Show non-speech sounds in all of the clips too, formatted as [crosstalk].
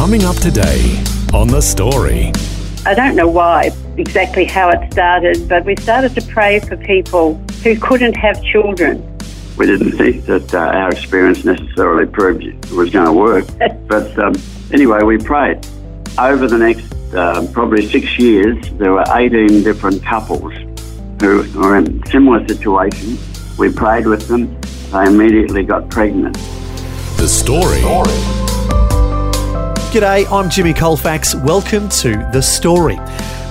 Coming up today on The Story. I don't know why, exactly how it started, but we started to pray for people who couldn't have children. We didn't think that uh, our experience necessarily proved it was going to work. [laughs] but um, anyway, we prayed. Over the next uh, probably six years, there were 18 different couples who were in similar situations. We prayed with them. They immediately got pregnant. The Story. G'day, I'm Jimmy Colfax. Welcome to The Story.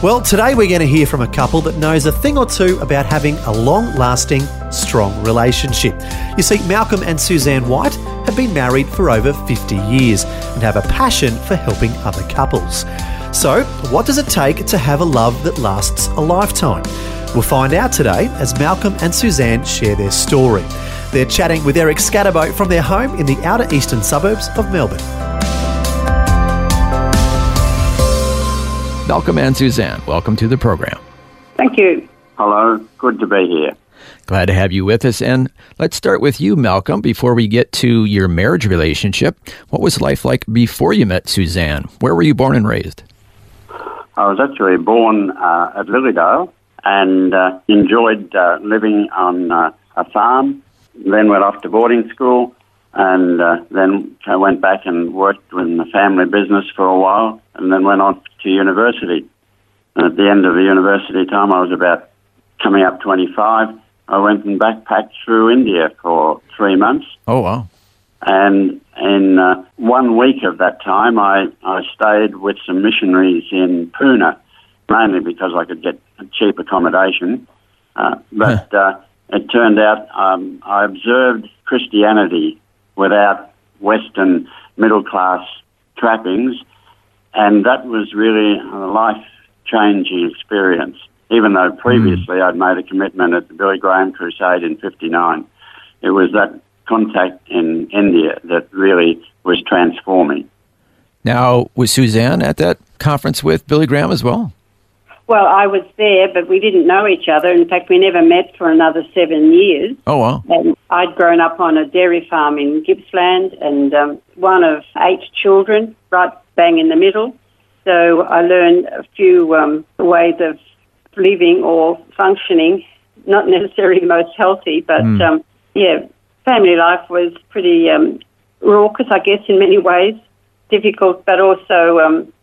Well, today we're going to hear from a couple that knows a thing or two about having a long lasting, strong relationship. You see, Malcolm and Suzanne White have been married for over 50 years and have a passion for helping other couples. So, what does it take to have a love that lasts a lifetime? We'll find out today as Malcolm and Suzanne share their story. They're chatting with Eric Scatterboat from their home in the outer eastern suburbs of Melbourne. Malcolm and Suzanne, welcome to the program. Thank you. Hello, good to be here. Glad to have you with us. And let's start with you, Malcolm, before we get to your marriage relationship. What was life like before you met Suzanne? Where were you born and raised? I was actually born uh, at Lilydale and uh, enjoyed uh, living on uh, a farm, then went off to boarding school, and uh, then I went back and worked in the family business for a while, and then went on to university. And at the end of the university time, I was about coming up 25. I went and backpacked through India for three months. Oh, wow. And in uh, one week of that time, I, I stayed with some missionaries in Pune, mainly because I could get cheap accommodation. Uh, but uh, it turned out um, I observed Christianity without Western middle class trappings, and that was really a life changing experience. Even though previously mm. I'd made a commitment at the Billy Graham Crusade in '59, it was that contact in India that really was transforming. Now, was Suzanne at that conference with Billy Graham as well? Well, I was there, but we didn't know each other. In fact, we never met for another seven years. Oh, wow. And I'd grown up on a dairy farm in Gippsland and um, one of eight children, right bang in the middle. So I learned a few um, ways of living or functioning, not necessarily the [laughs] most healthy, but Mm. um, yeah, family life was pretty um, raucous, I guess, in many ways, difficult, but also um,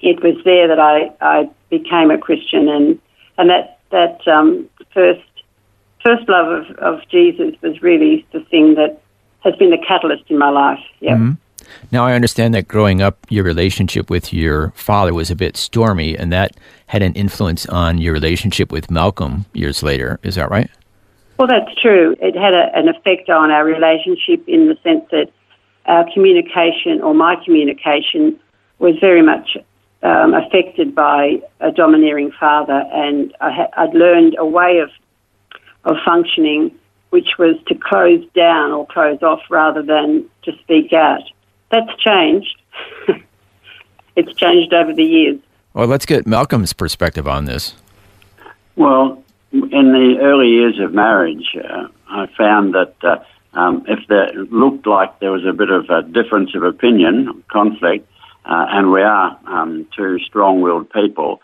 it was there that I, I became a Christian, and and that that um, first first love of, of Jesus was really the thing that has been the catalyst in my life. Yeah. Mhm. Now, I understand that growing up, your relationship with your father was a bit stormy, and that had an influence on your relationship with Malcolm years later. Is that right? Well, that's true. It had a, an effect on our relationship in the sense that our communication, or my communication, was very much um, affected by a domineering father, and I ha- I'd learned a way of of functioning which was to close down or close off rather than to speak out. That's changed. [laughs] it's changed over the years. Well, let's get Malcolm's perspective on this. Well, in the early years of marriage, uh, I found that uh, um, if there looked like there was a bit of a difference of opinion, conflict, uh, and we are um, two strong-willed people,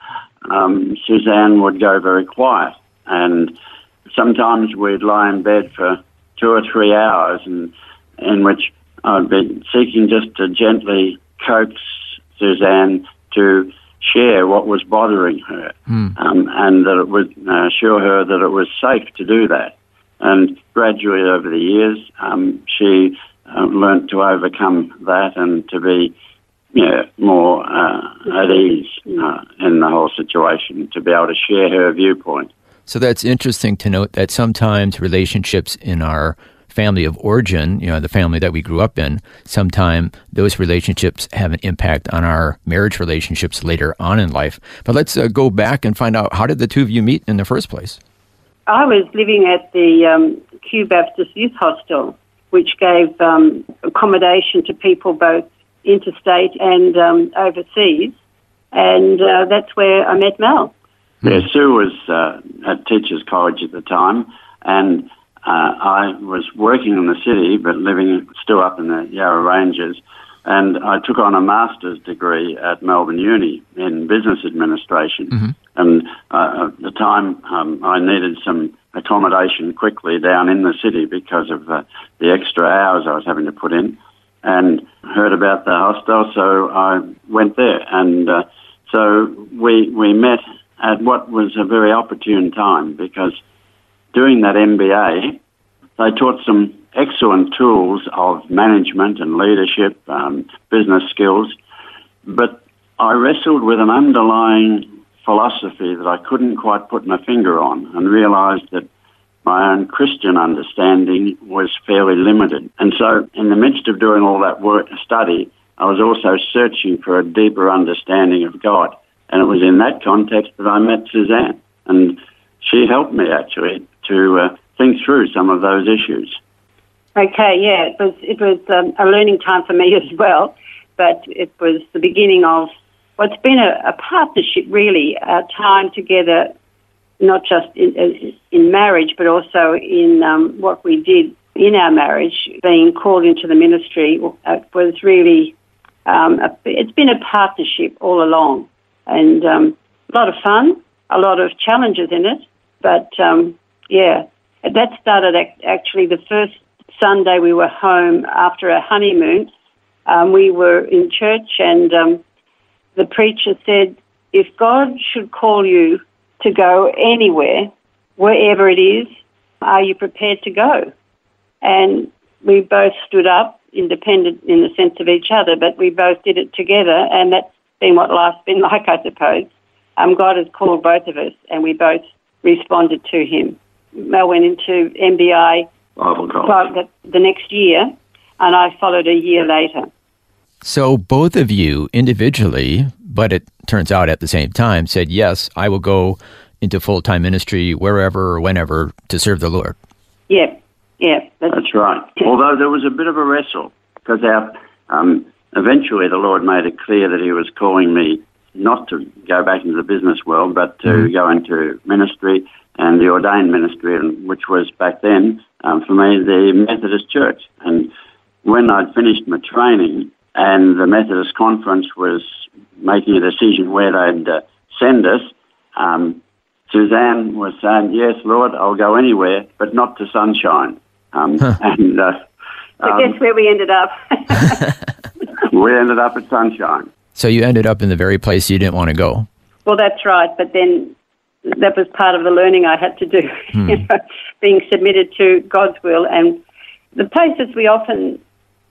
um, Suzanne would go very quiet, and sometimes we'd lie in bed for two or three hours, and in which I'd be seeking just to gently coax Suzanne to share what was bothering her, um, and that it would uh, assure her that it was safe to do that. And gradually over the years, um, she uh, learnt to overcome that and to be yeah, more uh, at ease uh, in the whole situation, to be able to share her viewpoint. So that's interesting to note that sometimes relationships in our family of origin, you know, the family that we grew up in, sometime those relationships have an impact on our marriage relationships later on in life. But let's uh, go back and find out how did the two of you meet in the first place? I was living at the um, Kew Baptist Youth Hostel, which gave um, accommodation to people both interstate and um, overseas. And uh, that's where I met Mal. Yeah, Sue was uh, at Teachers College at the time, and uh, I was working in the city but living still up in the Yarra Ranges. And I took on a master's degree at Melbourne Uni in business administration. And uh, at the time, um, I needed some accommodation quickly down in the city because of uh, the extra hours I was having to put in. And heard about the hostel, so I went there. And uh, so we we met at what was a very opportune time because doing that MBA, they taught some excellent tools of management and leadership, um, business skills, but I wrestled with an underlying philosophy that I couldn't quite put my finger on and realized that my own Christian understanding was fairly limited. And so, in the midst of doing all that work study, I was also searching for a deeper understanding of God. And it was in that context that I met Suzanne. And she helped me actually to uh, think through some of those issues. Okay, yeah, it was it was um, a learning time for me [laughs] as well, but it was the beginning of what's been a, a partnership, really, a time together, not just in, in marriage, but also in um, what we did in our marriage. Being called into the ministry it was really um, a, it's been a partnership all along, and um, a lot of fun, a lot of challenges in it, but um, yeah, that started actually the first Sunday we were home after a honeymoon. Um, we were in church, and um, the preacher said, If God should call you to go anywhere, wherever it is, are you prepared to go? And we both stood up, independent in the sense of each other, but we both did it together, and that's been what life's been [laughs] like, I suppose. Um, God has called both of us, and we both responded to Him. Mal went into MBI the, the next year, and I followed a year later. So both of you individually, but it turns out at the same time, said, Yes, I will go into full time ministry wherever or whenever to serve the Lord. Yeah, yeah, that's, That's right. Although there was a bit of a wrestle because our um, eventually the Lord made it clear that He was calling me not to go back into the business world, but to go into ministry and the ordained ministry, and which was back then um, for me the Methodist Church. And when I'd finished my training, and the Methodist Conference was making a decision where they'd uh, send us. Um, Suzanne was saying, "Yes, Lord, I'll go anywhere, but not to Sunshine." Um, [laughs] And uh, so um, guess where we ended up? [laughs] we ended up at Sunshine. So you ended up in the very place you didn't want to go. well, that's right, but then that was part of the learning I had to do, [laughs] you know, being submitted to God's will and the places we often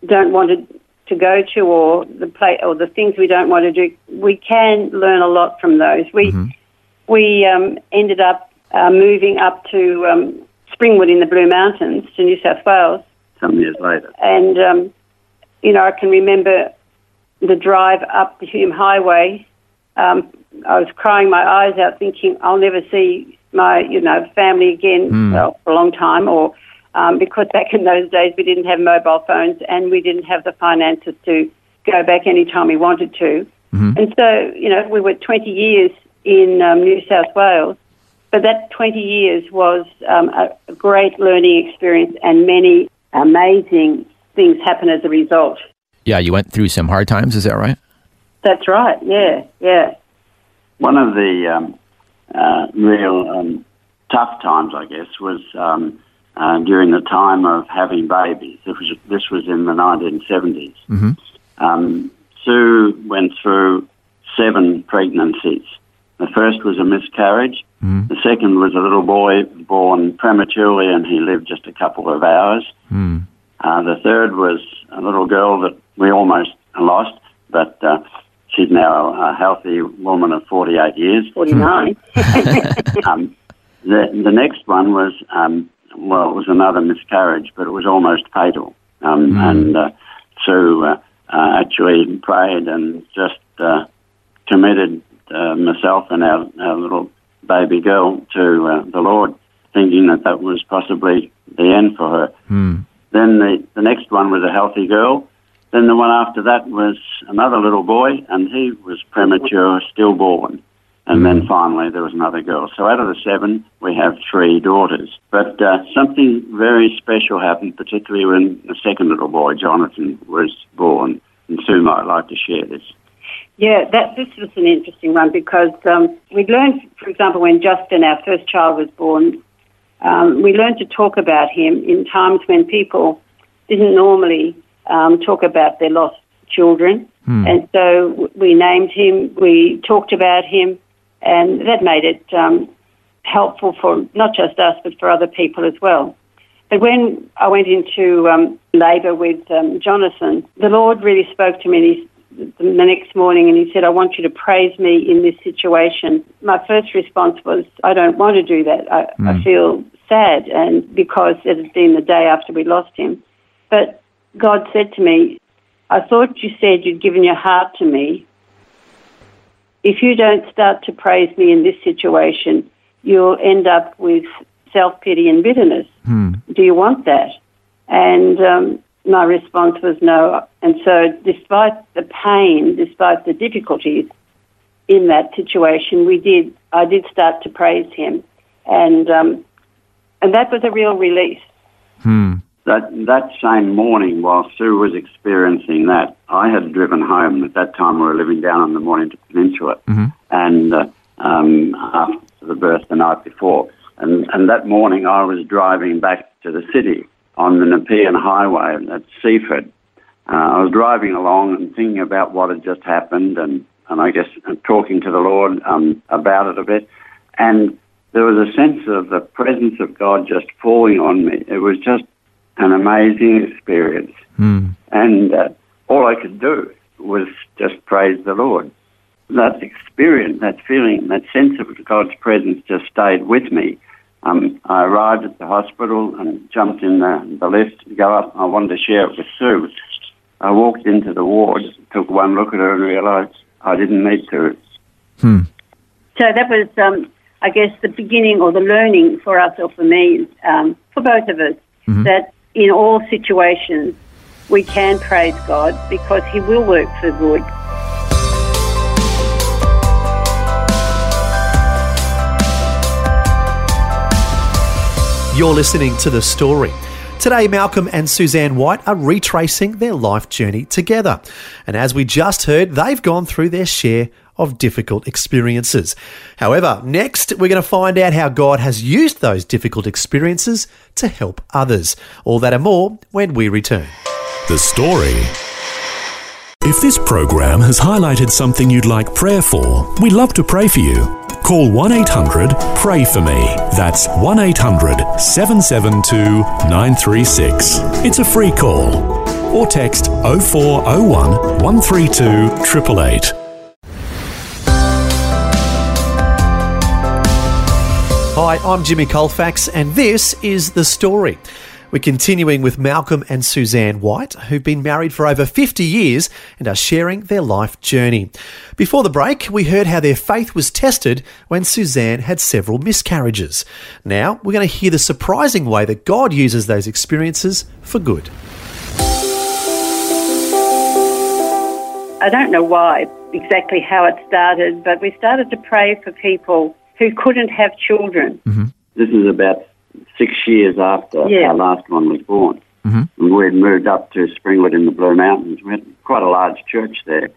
don't want to, to go to, or the play, or the things we don't want to do. We can learn a lot from those. We we um, ended up uh, moving up to um, Springwood in the Blue Mountains to New South Wales, Some years later. and um, you know I can remember the drive up the Hume Highway. Um, I was crying my eyes out, thinking I'll never see my you know family again well, for a long time, or um, because back in those days we didn't have mobile phones and we didn't have the finances to go back anytime we wanted to. And so you know we were 20 years in um, New South Wales, but that 20 years was um, a, a great learning experience, and many amazing things happened as a result. Yeah, you went through some hard times, is that right? That's right. Yeah, yeah. One of the um, uh, real um, tough times, I guess, was um, uh, during the time of having babies. This was, this was in the 1970s. Um, Sue went through seven pregnancies. The first was a miscarriage. The second was a little boy born prematurely and he lived just a couple of hours. Uh, the third was a little girl that we almost lost, but uh, she's now a healthy woman of 48 years. 49. [laughs] um, the, the next one was um, well, it was another miscarriage, but it was almost fatal. Um, And uh, Sue uh, uh, actually prayed and just uh, committed uh, myself and our, our little baby girl to uh, the Lord, thinking that that was possibly the end for her. Then the, the next one was a healthy girl. Then the one after that was another little boy, and he was premature, stillborn. And then finally there was another girl. So out of the seven, we have three daughters. But uh, something very special happened, particularly when the second little boy, Jonathan, was born. And Sue might like to share this. Yeah, that this was an interesting one because um, we learned, for example, when Justin, our first child, was born, um, we learned to talk about him in times when people didn't normally um, talk about their lost children. And so we named him, we talked about him, and that made it um, helpful for not just us, but for other people as well. But when I went into um, labour with um, Jonathan, the Lord really spoke to me and he, the next morning and he said, I want you to praise me in this situation. My first response was, I don't want to do that. I, I feel sad and because it had been the day after we lost him. But God said to me, I thought you said you'd given your heart to me. If you don't start to praise me in this situation, you'll end up with self pity and bitterness. Do you want that? And um, my response was no. And so, despite the pain, despite the difficulties in that situation, we did. I did start to praise him, and um, and that was a real release. That that same morning, while Sue was experiencing that, I had driven home. At that time, we were living down on the Mornington Peninsula, and uh, um, after the birth the night before, and and that morning I was driving back to the city on the Nepean Highway at Seaford. Uh, I was driving along and thinking about what had just happened, and and I guess uh, talking to the Lord um, about it a bit, and there was a sense of the presence of God just falling on me. It was just an amazing experience. And uh, all I could do was just praise the Lord. That experience, that feeling, that sense of God's presence just stayed with me. Um, I arrived at the hospital and jumped in the, the lift to go up. I wanted to share it with Sue. I walked into the ward, took one look at her and realised I didn't need to. So that was, um, I guess, the beginning or the learning for us or for me, um, for both of us, that in all situations we can praise God because He will work for good. You're listening to The Story. Today, Malcolm and Suzanne White are retracing their life journey together. And as we just heard, they've gone through their share of difficult experiences. However, next, we're going to find out how God has used those difficult experiences to help others. All that and more when we return. The Story. If this program has highlighted something you'd like prayer for, we'd love to pray for you. Call 1 800 Pray For Me. That's 1 800 772 936. It's a free call. Or text 0401 132 888. Hi, I'm Jimmy Colfax, and this is The Story. We're continuing with Malcolm and Suzanne White, who've been married for over 50 years and are sharing their life journey. Before the break, we heard how their faith was tested when Suzanne had several miscarriages. Now, we're going to hear the surprising way that God uses those experiences for good. I don't know why, exactly how it started, but we started to pray for people who couldn't have children. This is about six years after Yeah. our last one was born. And we'd moved up to Springwood in the Blue Mountains. We had quite a large church there,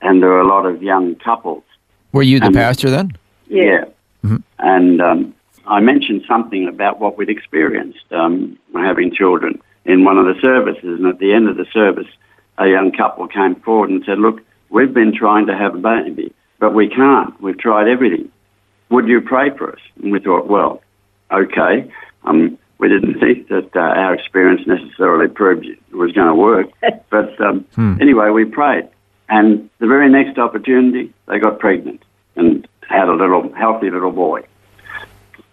and there were a lot of young couples. Were you the Um, pastor then? Yeah. And um, I mentioned something about what we'd experienced um, having children in one of the services. And at the end of the service, a young couple came forward and said, Look, we've been trying to have a baby, but we can't. We've tried everything. Would you pray for us? And we thought, Well, okay. Um, we didn't [laughs] think that uh, our experience necessarily proved it was going to work. [laughs] But um, anyway, we prayed. And the very next opportunity, they got pregnant and had a little healthy little boy.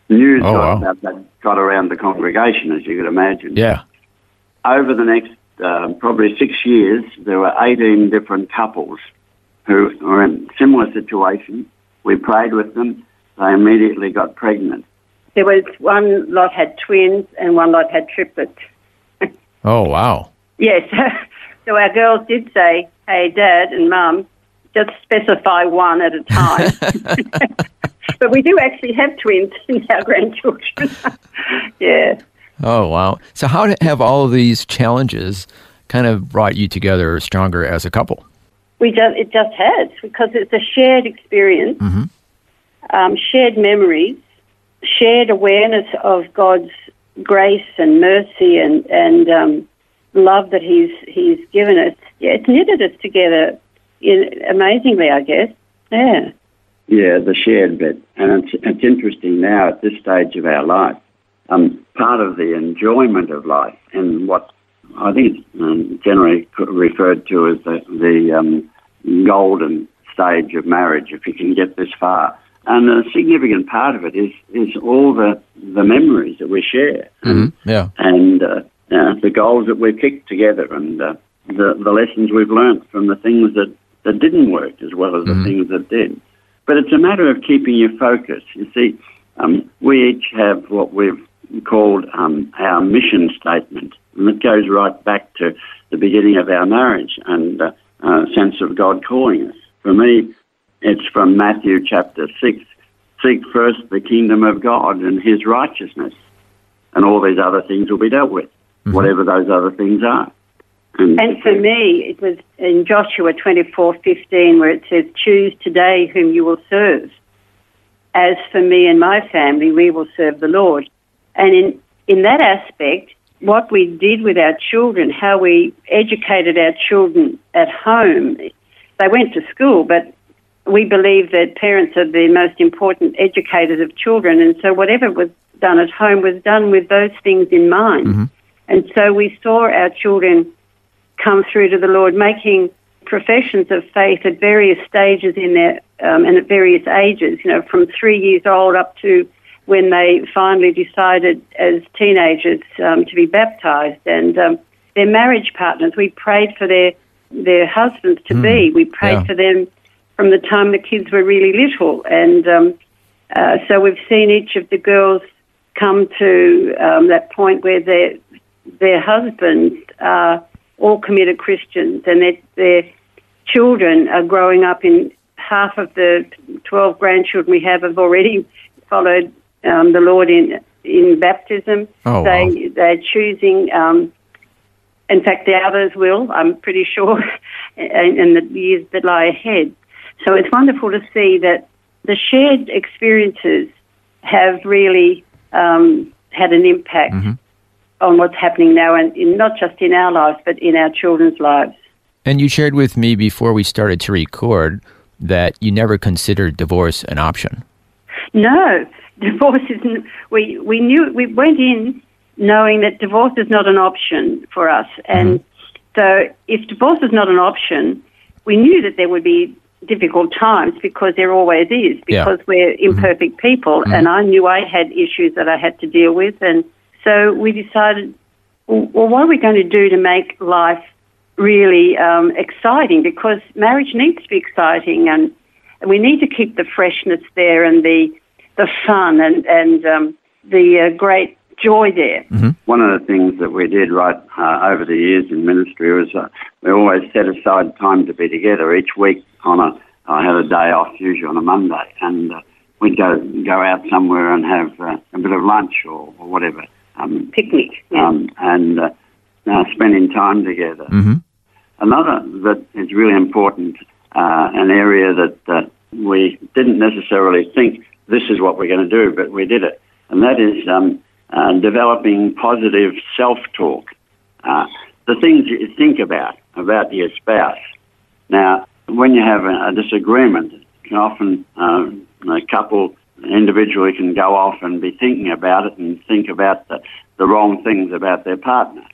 News Oh, got, wow. about that got around the congregation, as you could imagine. Yeah. Over the next uh, probably six years, there were 18 different couples who were in similar situations. We prayed with them. They immediately got pregnant. There was one lot had twins and one lot had triplets. [laughs] Oh, wow. Yes. [laughs] so our girls did say, hey, Dad and Mum, just specify one at a time. [laughs] but we do actually have twins in our grandchildren. yeah. Oh, wow. So, how have all of these challenges kind of brought you together stronger as a couple? We just, it just has because it's a shared experience, mm-hmm. Um, shared memories, shared awareness of God's grace and mercy and and um, love that He's He's given us. Yeah, it's knitted us together in, amazingly, I guess. Yeah. Yeah, the shared bit. And it's, it's interesting now at this stage of our life. Um, part of the enjoyment of life and what I think um, generally referred to as the, the um, golden stage of marriage, if you can get this far. And a significant part of it is, is all the, the memories that we share Yeah. and uh, uh, the goals that we picked together and uh, the, the lessons we've learnt from the things that, that didn't work as well as the things that did. But it's a matter of keeping your focus. You see, um, we each have what we've called um, our mission statement, and it goes right back to the beginning of our marriage and uh, uh, sense of God calling us. For me, it's from Matthew chapter 6. Seek first the kingdom of God and his righteousness, and all these other things will be dealt with, mm-hmm. whatever those other things are. And for me, it was in Joshua twenty four fifteen, where it says, "Choose today whom you will serve." As for me and my family, we will serve the Lord. And in in that aspect, what we did with our children, how we educated our children at home, they went to school, but we believe that parents are the most important educators of children, and so whatever was done at home was done with those things in mind. And so we saw our children come through to the Lord, making professions of faith at various stages in their um, and at various ages. You know, from three years old up to when they finally decided as teenagers um, to be baptized, and um, their marriage partners. We prayed for their their husbands to be. We prayed yeah. for them from the time the kids were really little, and um, uh, so we've seen each of the girls come to um, that point where their their husbands are all committed Christians, and their their children are growing up in half of the twelve grandchildren we have have already followed um, the Lord in in baptism. Oh, they wow. they're choosing. Um, in fact, the others will. I'm pretty sure, [laughs] in, in the years that lie ahead. So it's wonderful to see that the shared experiences have really um, had an impact on what's happening now, and in, not just in our lives, but in our children's lives. And you shared with me before we started to record that you never considered divorce an option. No, [laughs] divorce isn't. We we knew we went in knowing that divorce is not an option for us, and so if divorce is not an option, we knew that there would be difficult times because there always is Yeah. because we're imperfect people, and I knew I had issues that I had to deal with, and so we decided, well, well what are we going to do to make life really um, exciting? Because marriage needs to be exciting, and we need to keep the freshness there and the the fun and and um, the uh, great joy there. One of the things that we did right uh, over the years in ministry was uh, we always set aside time to be together each week. On a, I had a day off usually on a Monday, and uh, we'd go go out somewhere and have uh, a bit of lunch or, or whatever, um, Picnic. Yeah. um, and uh, uh, spending time together. Another that is really important, uh, an area that uh, we didn't necessarily think this is what we're going to do, but we did it, and that is um, uh, developing positive self-talk. Uh, the things you think about about your spouse. Now, when you have a, a disagreement, can often uh, a couple individually can go off and be thinking about it and think about the, the wrong things about their partner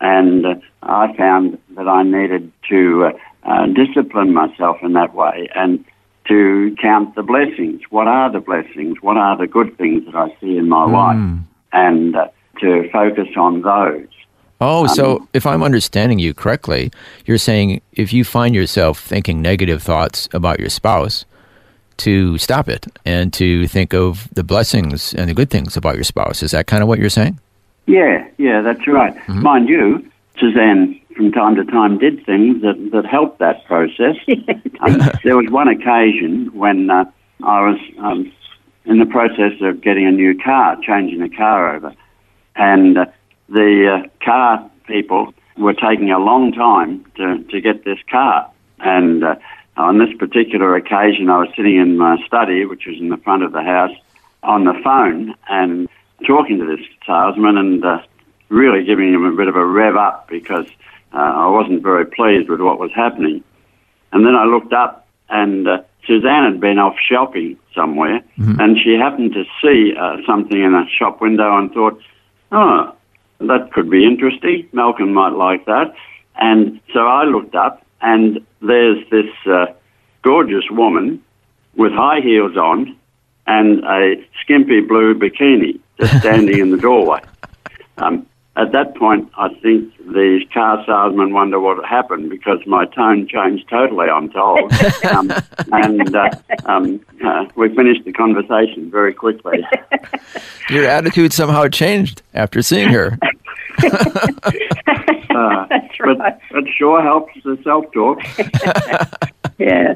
and uh, I found that I needed to uh, uh, discipline myself in that way and to count the blessings. What are the blessings? What are the good things that I see in my life? Hmm. And uh, to focus on those. Oh, so um, if I'm understanding you correctly, you're saying if you find yourself thinking negative thoughts about your spouse, to stop it and to think of the blessings and the good things about your spouse. Is that kind of what you're saying? Yeah, yeah, that's right. Mm-hmm. Mind you, Suzanne from time to time did things that, that helped that process. [laughs] Um, there was one occasion when uh, I was um, in the process of getting a new car, changing the car over, and uh, the uh, car people were taking a long time to, to get this car. And uh, on this particular occasion, I was sitting in my study, which was in the front of the house, on the phone and talking to this salesman and uh, really giving him a bit of a rev up because uh, I wasn't very pleased with what was happening. And then I looked up and uh, Suzanne had been off shopping somewhere and she happened to see uh, something in a shop window and thought, oh, that could be interesting. Malcolm might like that. And so I looked up and there's this uh, gorgeous woman with high heels on and a skimpy blue bikini just standing in the doorway. [laughs] Um, at that point, I think the car salesman wonder what happened because my tone changed totally, I'm told. [laughs] um, and uh, um, uh, we finished the conversation very quickly. [laughs] Your attitude somehow changed after seeing her. [laughs] Uh, That's but right. it sure helps the self talk. Yeah.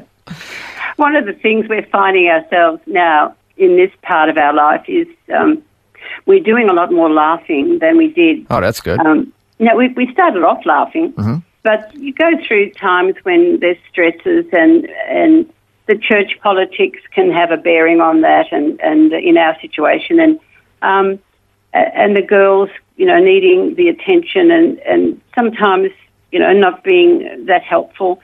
One of the things we're finding ourselves now in this part of our life is um, we're doing a lot more laughing than we did. Oh, that's good. Um, now, we, we started off laughing, but you go through times when there's stresses and, and the church politics can have a bearing on that and, and in our situation. And, um, and the girls, you know, needing the attention and, and sometimes, you know, not being that helpful.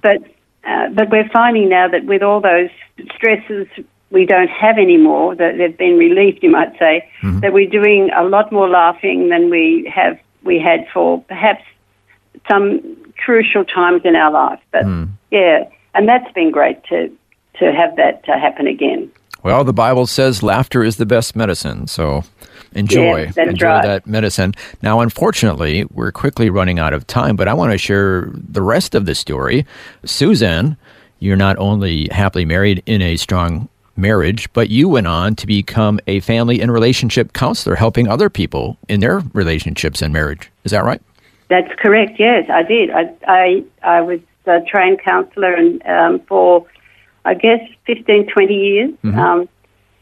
But uh, but we're finding now that with all those stresses we don't have anymore, that they've been relieved, you might say, that we're doing a lot more laughing than we have we had for perhaps some crucial times in our life. But yeah, and that's been great to to have that uh, happen again. Well, the Bible says laughter is the best medicine, so enjoy that's enjoy right. that medicine. Now, unfortunately, we're quickly running out of time, but I want to share the rest of the story. Susan, you're not only happily married in a strong marriage, but you went on to become a family and relationship counselor, helping other people in their relationships and marriage. Is that right? That's correct. Yes, I did. I I, I was a trained counsellor and um, for I guess 15, 20 years, um,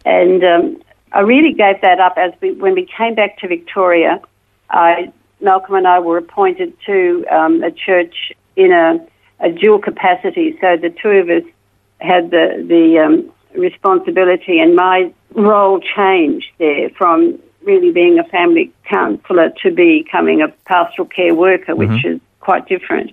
and um, I really gave that up as we when we came back to Victoria. I Malcolm and I were appointed to um, a church in a, a dual capacity, so the two of us had the the um, responsibility, and my role changed there from really being a family counsellor to becoming a pastoral care worker, which is quite different.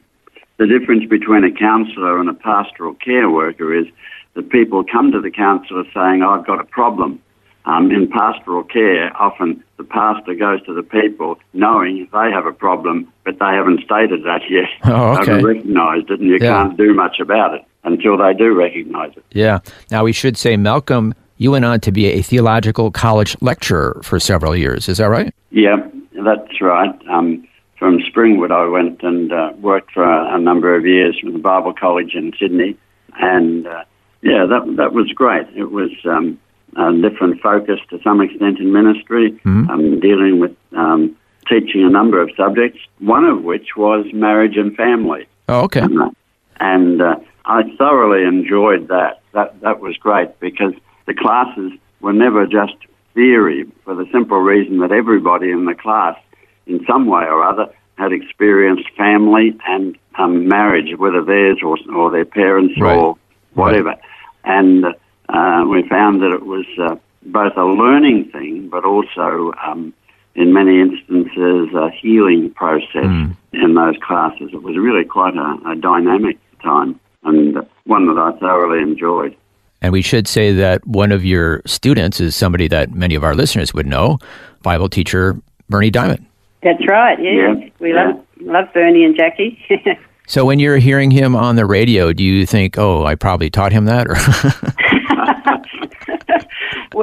The difference between a counsellor and a pastoral care worker is that people come to the counsellor saying, I've got a problem. Um, in pastoral care, often the pastor goes to the people knowing they have a problem, but they haven't stated that yet. Oh, They okay. haven't recognised it, and you Yeah. can't do much about it until they do recognise it. Yeah. Now, we should say, Malcolm, you went on to be a theological college lecturer for several years. Is that right? Yeah, that's right. Um, from Springwood, I went and uh, worked for a, a number of years with the Bible College in Sydney, and uh, yeah, that that was great. It was um, a different focus to some extent in ministry, um, dealing with um, teaching a number of subjects. One of which was marriage and family. Oh, okay. and uh, I thoroughly enjoyed that. That that was great because the classes were never just theory, for the simple reason that everybody in the class, in some way or other, had experienced family and um, marriage, whether theirs or or their parents Right. or whatever, and uh, we found that it was uh, both a learning thing, but also um, in many instances, a healing process in those classes. It was really quite a, a dynamic time and one that I thoroughly enjoyed. And we should say that one of your students is somebody that many of our listeners would know, Bible teacher Bernie Diamond. That's right. Yes, Yeah, we yeah. love love Bernie and Jackie. [laughs] So when you're hearing him on the radio, do you think, "Oh, I probably taught him that"? Or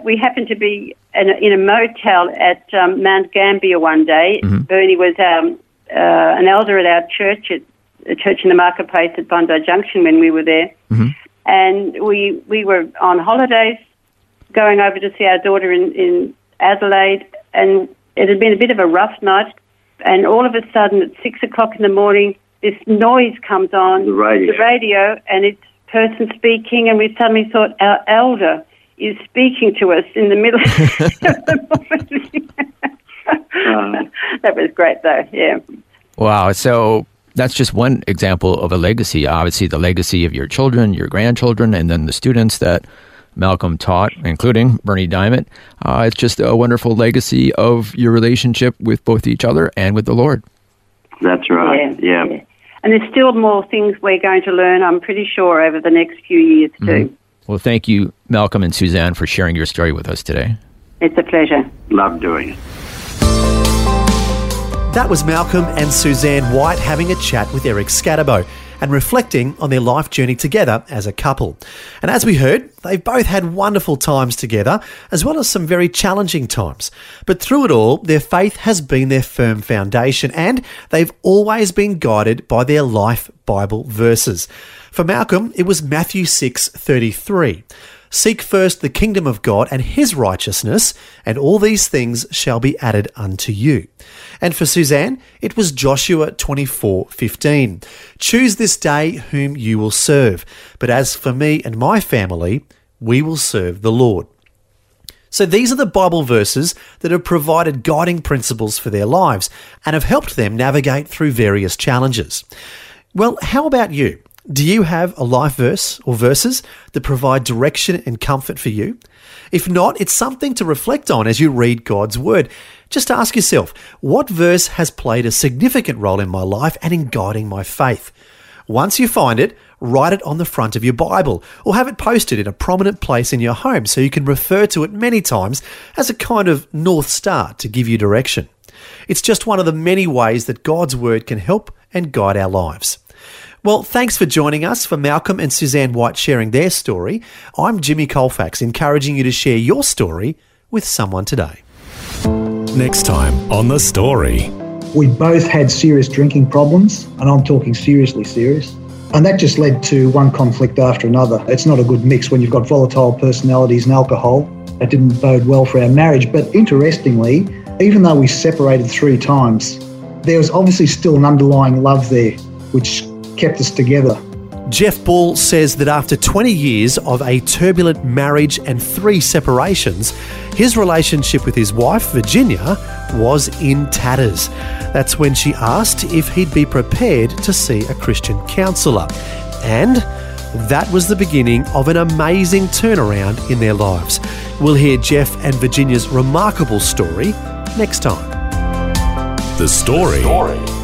[laughs] we happened to be in a, in a motel at um, Mount Gambier one day. Mm-hmm. Bernie was um, uh, an elder at our church, at a church in the marketplace at Bondi Junction when we were there, Mm-hmm. and we we were on holidays, going over to see our daughter in in Adelaide, and it had been a bit of a rough night, and all of a sudden at six o'clock in the morning, this noise comes on The radio. the radio, and it's person speaking, and we suddenly thought our elder is speaking to us in the middle of the [laughs] morning. [laughs] that was great, though. Yeah. wow. So that's just one example of a legacy. Obviously, the legacy of your children, your grandchildren, and then the students that Malcolm taught, including Bernie Diamond. Uh, it's just a wonderful legacy of your relationship with both each other and with the Lord. That's right. Yeah. And there's still more things we're going to learn, I'm pretty sure, over the next few years, too. Well, thank you, Malcolm and Suzanne, for sharing your story with us today. It's a pleasure. Love doing it. That was Malcolm and Suzanne White having a chat with Eric Scatterbo and reflecting on their life journey together as a couple. And as we heard, they've both had wonderful times together, as well as some very challenging times. But through it all, their faith has been their firm foundation, and they've always been guided by their life Bible verses. For Malcolm, it was Matthew 6:33. Seek first the kingdom of God and his righteousness, and all these things shall be added unto you. And for Suzanne, it was Joshua 24:15. Choose this day whom you will serve, but as for me and my family, we will serve the Lord. So these are the Bible verses that have provided guiding principles for their lives and have helped them navigate through various challenges. Well, how about you? Do you have a life verse or verses that provide direction and comfort for you? If not, it's something to reflect on as you read God's Word. Just ask yourself, what verse has played a significant role in my life and in guiding my faith? Once you find it, write it on the front of your Bible or have it posted in a prominent place in your home so you can refer to it many times as a kind of North Star to give you direction. It's just one of the many ways that God's Word can help and guide our lives. Well, thanks for joining us for Malcolm and Suzanne White sharing their story. I'm Jimmy Colfax, encouraging you to share your story with someone today. Next time on The Story. We both had serious drinking problems, and I'm talking seriously serious. And that just led to one conflict after another. It's not a good mix when you've got volatile personalities and alcohol. That didn't bode well for our marriage. But interestingly, even though we separated three times, there was obviously still an underlying love there, which kept us together. Jeff Ball says that after 20 years of a turbulent marriage and three separations, his relationship with his wife, Virginia, was in tatters. That's when she asked if he'd be prepared to see a Christian counsellor. And that was the beginning of an amazing turnaround in their lives. We'll hear Jeff and Virginia's remarkable story next time. The Story.